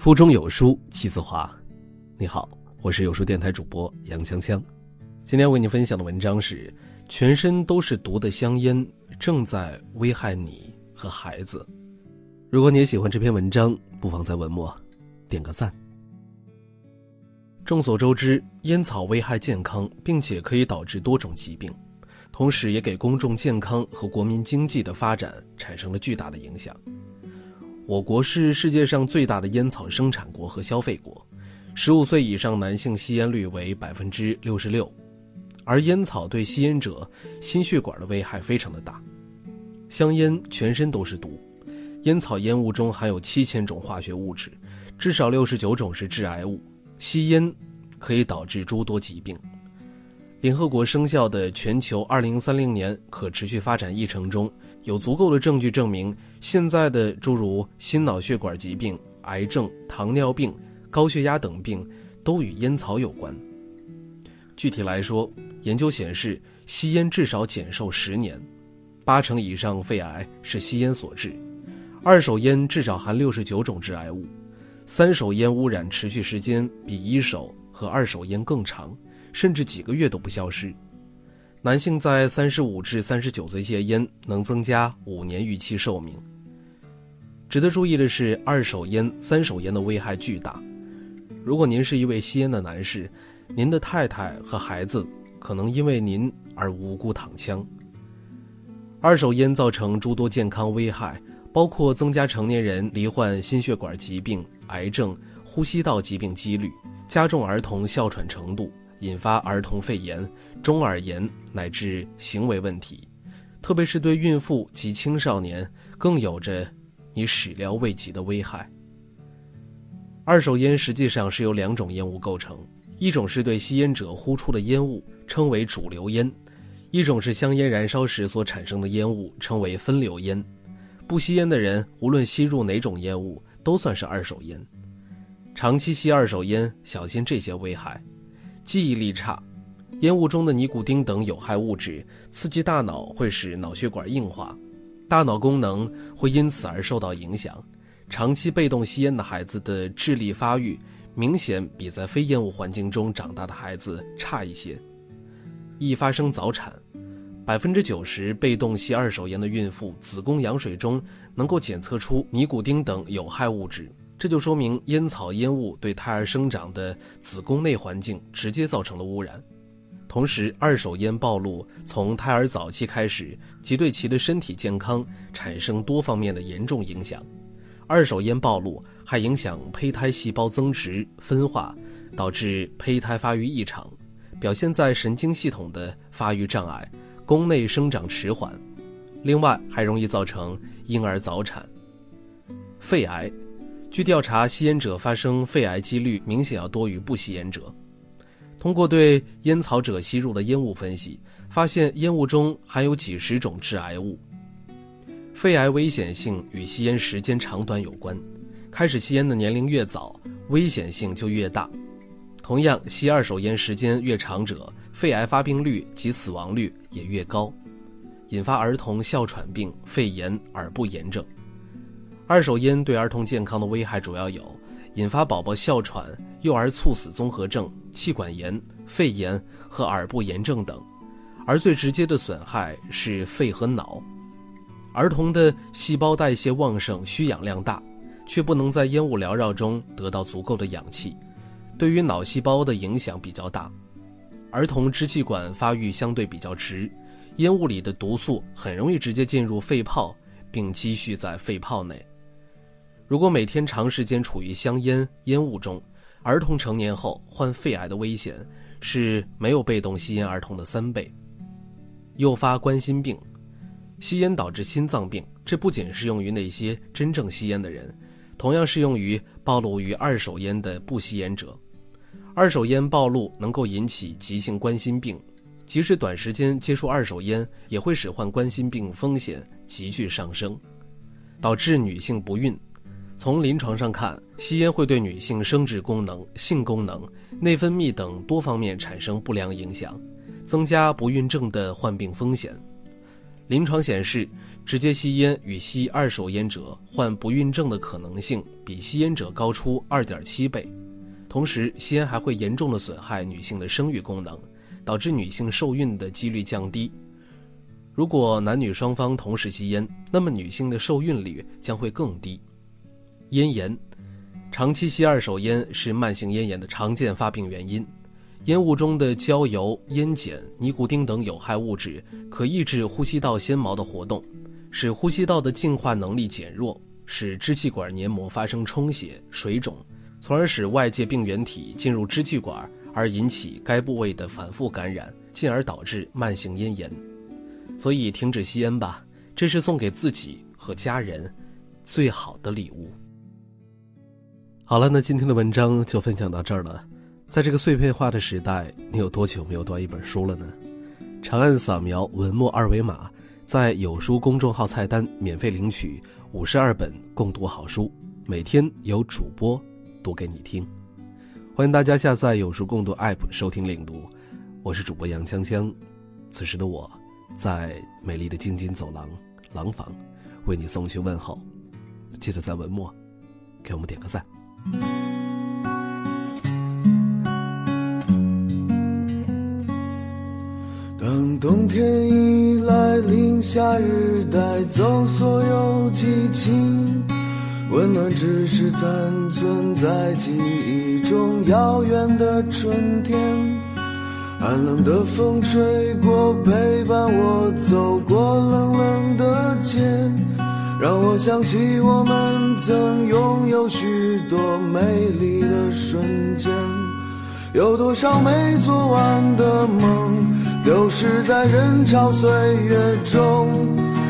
腹中有书气自华。你好，我是有书电台主播杨锵锵。今天为你分享的文章是：全身都是毒的香烟正在危害你和孩子。如果你也喜欢这篇文章，不妨在文末点个赞。众所周知，烟草危害健康，并且可以导致多种疾病，同时也给公众健康和国民经济的发展产生了巨大的影响。我国是世界上最大的烟草生产国和消费国，十五岁以上男性吸烟率为百分之六十六，而烟草对吸烟者心血管的危害非常的大。香烟全身都是毒，烟草烟雾中含有七千种化学物质，至少六十九种是致癌物，吸烟可以导致诸多疾病。联合国生效的全球二零三零年可持续发展议程中有足够的证据证明，现在的诸如心脑血管疾病、癌症、糖尿病、高血压等病都与烟草有关。具体来说，研究显示，吸烟至少减寿十年，八成以上肺癌是吸烟所致，二手烟至少含六十九种致癌物，三手烟污染持续时间比一手和二手烟更长。甚至几个月都不消失。男性在三十五至三十九岁戒烟，能增加五年预期寿命。值得注意的是，二手烟、三手烟的危害巨大。如果您是一位吸烟的男士，您的太太和孩子可能因为您而无辜躺枪。二手烟造成诸多健康危害，包括增加成年人罹患心血管疾病、癌症、呼吸道疾病几率，加重儿童哮喘程度。引发儿童肺炎、中耳炎乃至行为问题，特别是对孕妇及青少年，更有着你始料未及的危害。二手烟实际上是由两种烟雾构成，一种是对吸烟者呼出的烟雾，称为主流烟；一种是香烟燃烧时所产生的烟雾，称为分流烟。不吸烟的人，无论吸入哪种烟雾，都算是二手烟。长期吸二手烟，小心这些危害。记忆力差，烟雾中的尼古丁等有害物质刺激大脑，会使脑血管硬化，大脑功能会因此而受到影响。长期被动吸烟的孩子的智力发育明显比在非烟雾环境中长大的孩子差一些，易发生早产。百分之九十被动吸二手烟的孕妇子宫羊水中能够检测出尼古丁等有害物质。这就说明烟草烟雾对胎儿生长的子宫内环境直接造成了污染，同时二手烟暴露从胎儿早期开始，即对其的身体健康产生多方面的严重影响。二手烟暴露还影响胚胎细胞增殖分化，导致胚胎发育异常，表现在神经系统的发育障碍、宫内生长迟缓，另外还容易造成婴儿早产、肺癌。据调查，吸烟者发生肺癌几率明显要多于不吸烟者。通过对烟草者吸入的烟雾分析，发现烟雾中含有几十种致癌物。肺癌危险性与吸烟时间长短有关，开始吸烟的年龄越早，危险性就越大。同样，吸二手烟时间越长者，肺癌发病率及死亡率也越高，引发儿童哮喘病、肺炎、耳部炎症。二手烟对儿童健康的危害主要有引发宝宝哮喘、幼儿猝死综合症、气管炎、肺炎和耳部炎症等，而最直接的损害是肺和脑。儿童的细胞代谢旺盛、需氧量大，却不能在烟雾缭绕中得到足够的氧气，对于脑细胞的影响比较大。儿童支气管发育相对比较迟，烟雾里的毒素很容易直接进入肺泡，并积蓄在肺泡内。如果每天长时间处于香烟烟雾中，儿童成年后患肺癌的危险是没有被动吸烟儿童的三倍。诱发冠心病，吸烟导致心脏病，这不仅适用于那些真正吸烟的人，同样适用于暴露于二手烟的不吸烟者。二手烟暴露能够引起急性冠心病，即使短时间接触二手烟，也会使患冠心病风险急剧上升，导致女性不孕。从临床上看，吸烟会对女性生殖功能、性功能、内分泌等多方面产生不良影响，增加不孕症的患病风险。临床显示，直接吸烟与吸二手烟者患不孕症的可能性比吸烟者高出二点七倍。同时，吸烟还会严重的损害女性的生育功能，导致女性受孕的几率降低。如果男女双方同时吸烟，那么女性的受孕率将会更低。咽炎，长期吸二手烟是慢性咽炎的常见发病原因。烟雾中的焦油、烟碱、尼古丁等有害物质可抑制呼吸道纤毛的活动。使呼吸道的净化能力减弱，使支气管黏膜发生充血、水肿，从而使外界病原体进入支气管，而引起该部位的反复感染，进而导致慢性咽炎。所以，停止吸烟吧，这是送给自己和家人最好的礼物。好了，那今天的文章就分享到这儿了。在这个碎片化的时代，你有多久没有读一本书了呢？长按扫描文末二维码。在有书公众号菜单免费领取五十二本共读好书，每天有主播读给你听。欢迎大家下载有书共读 App 收听领读。我是主播杨锵锵，此时的我，在美丽的京津走廊廊坊，为你送去问候。记得在文末给我们点个赞。当冬天一来临，夏日带走所有激情，温暖只是残存在记忆中遥远的春天。寒冷的风吹过，陪伴我走过冷冷的街，让我想起我们曾拥有许多美丽的瞬间，有多少没做完的梦。丢失在人潮岁月中，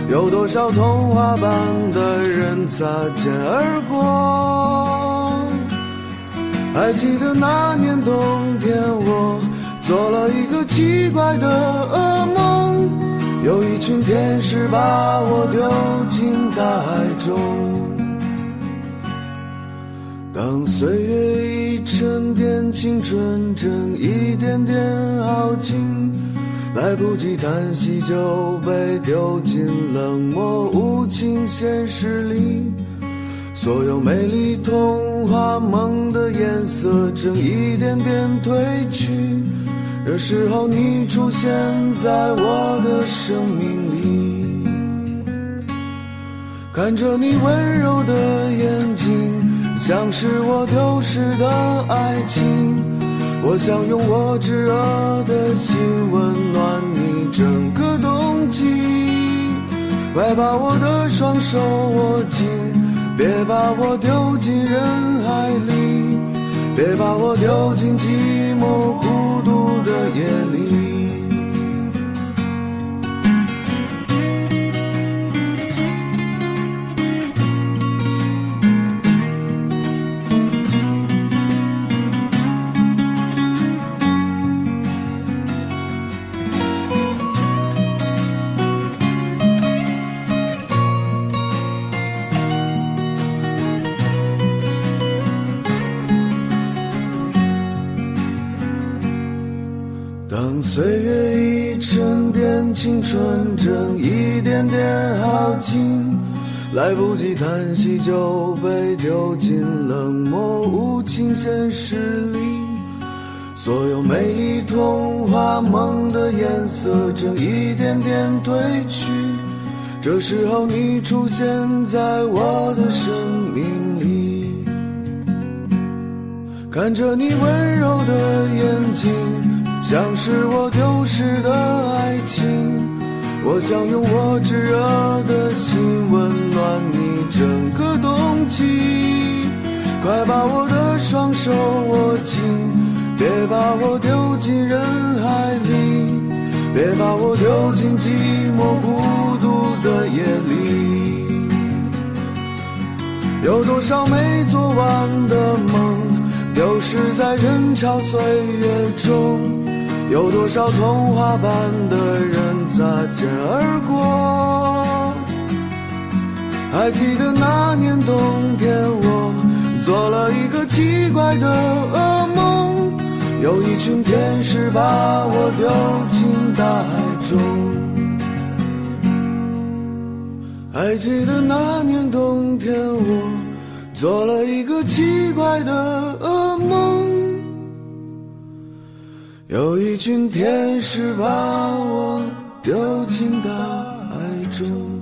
有多少童话般的人擦肩而过？还记得那年冬天，我做了一个奇怪的噩梦，有一群天使把我丢进大海中。当岁月已沉淀，青春正一点点耗尽。来不及叹息，就被丢进冷漠无情现实里。所有美丽童话梦的颜色正一点点褪去。这时候你出现在我的生命里，看着你温柔的眼睛，像是我丢失的爱情。我想用我炙热的心温暖你整个冬季，快把我的双手握紧，别把我丢进人海里，别把我丢进寂寞孤岁月已沉淀，青春正一点点耗尽，来不及叹息就被丢进冷漠无情现实里。所有美丽童话梦的颜色正一点点褪去，这时候你出现在我的生命里，看着你温柔的眼睛。像是我丢失的爱情，我想用我炙热的心温暖你整个冬季。快把我的双手握紧，别把我丢进人海里，别把我丢进寂寞孤独的夜里。有多少没做完的梦，丢失在人潮岁月中。有多少童话般的人擦肩而过？还记得那年冬天，我做了一个奇怪的噩梦，有一群天使把我丢进大海中。还记得那年冬天，我做了一个奇怪的噩有一群天使把我丢进大海中。